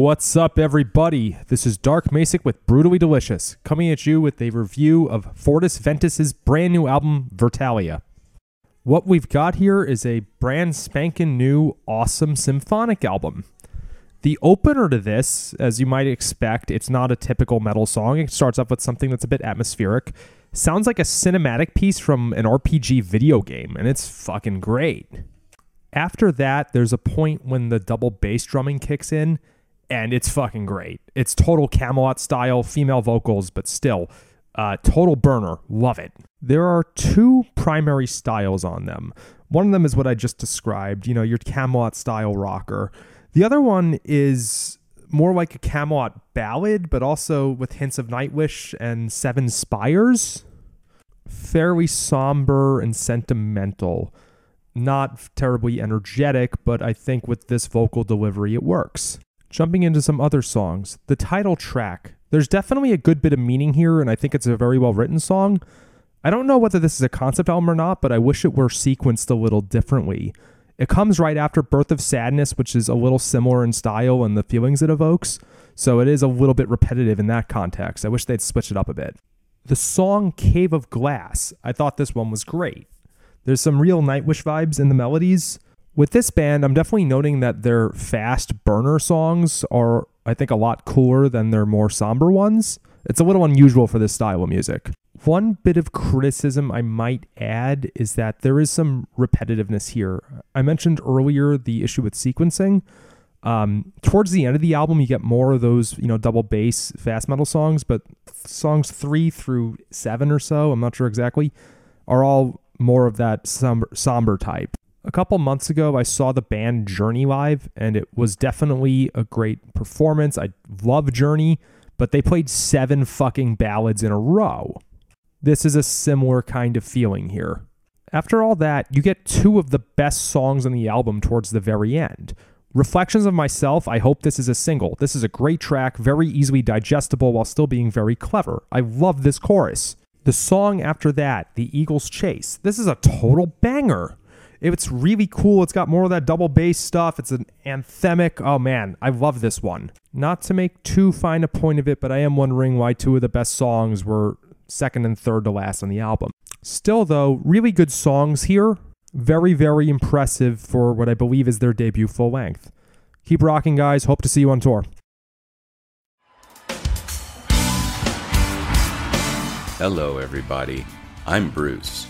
What's up, everybody? This is Dark Macek with Brutally Delicious, coming at you with a review of Fortis Ventus's brand new album, Vertalia. What we've got here is a brand spanking new, awesome symphonic album. The opener to this, as you might expect, it's not a typical metal song. It starts off with something that's a bit atmospheric. Sounds like a cinematic piece from an RPG video game, and it's fucking great. After that, there's a point when the double bass drumming kicks in, and it's fucking great. It's total Kamelot style, female vocals, but still, uh, total burner. Love it. There are two primary styles on them. One of them is what I just described, you know, your Kamelot style rocker. The other one is more like a Kamelot ballad, but also with hints of Nightwish and Seven Spires. Fairly somber and sentimental. Not terribly energetic, but I think with this vocal delivery it works. Jumping into some other songs, the title track. There's definitely a good bit of meaning here, and I think it's a very well written song. I don't know whether this is a concept album or not, but I wish it were sequenced a little differently. It comes right after Birth of Sadness, which is a little similar in style and the feelings it evokes, so it is a little bit repetitive in that context. I wish they'd switch it up a bit. The song Cave of Glass, I thought this one was great. There's some real Nightwish vibes in the melodies. With this band, I'm definitely noting that their fast burner songs are, I think, a lot cooler than their more somber ones. It's a little unusual for this style of music. One bit of criticism I might add is that there is some repetitiveness here. I mentioned earlier the issue with sequencing. Um, towards the end of the album, you get more of those, you know, double bass fast metal songs, but songs three through seven or so, I'm not sure exactly, are all more of that somber, somber type. A couple months ago, I saw the band Journey live, and it was definitely a great performance. I love Journey, but they played seven fucking ballads in a row. This is a similar kind of feeling here. After all that, you get two of the best songs on the album towards the very end. Reflections of Myself, I hope this is a single. This is a great track, very easily digestible while still being very clever. I love this chorus. The song after that, The Eagle's Chase, this is a total banger. It's really cool. It's got more of that double bass stuff. It's an anthemic. Oh man, I love this one. Not to make too fine a point of it, but I am wondering why two of the best songs were second and third to last on the album. Still, though, really good songs here. Very, very impressive for what I believe is their debut full length. Keep rocking, guys. Hope to see you on tour. Hello, everybody. I'm Bruce.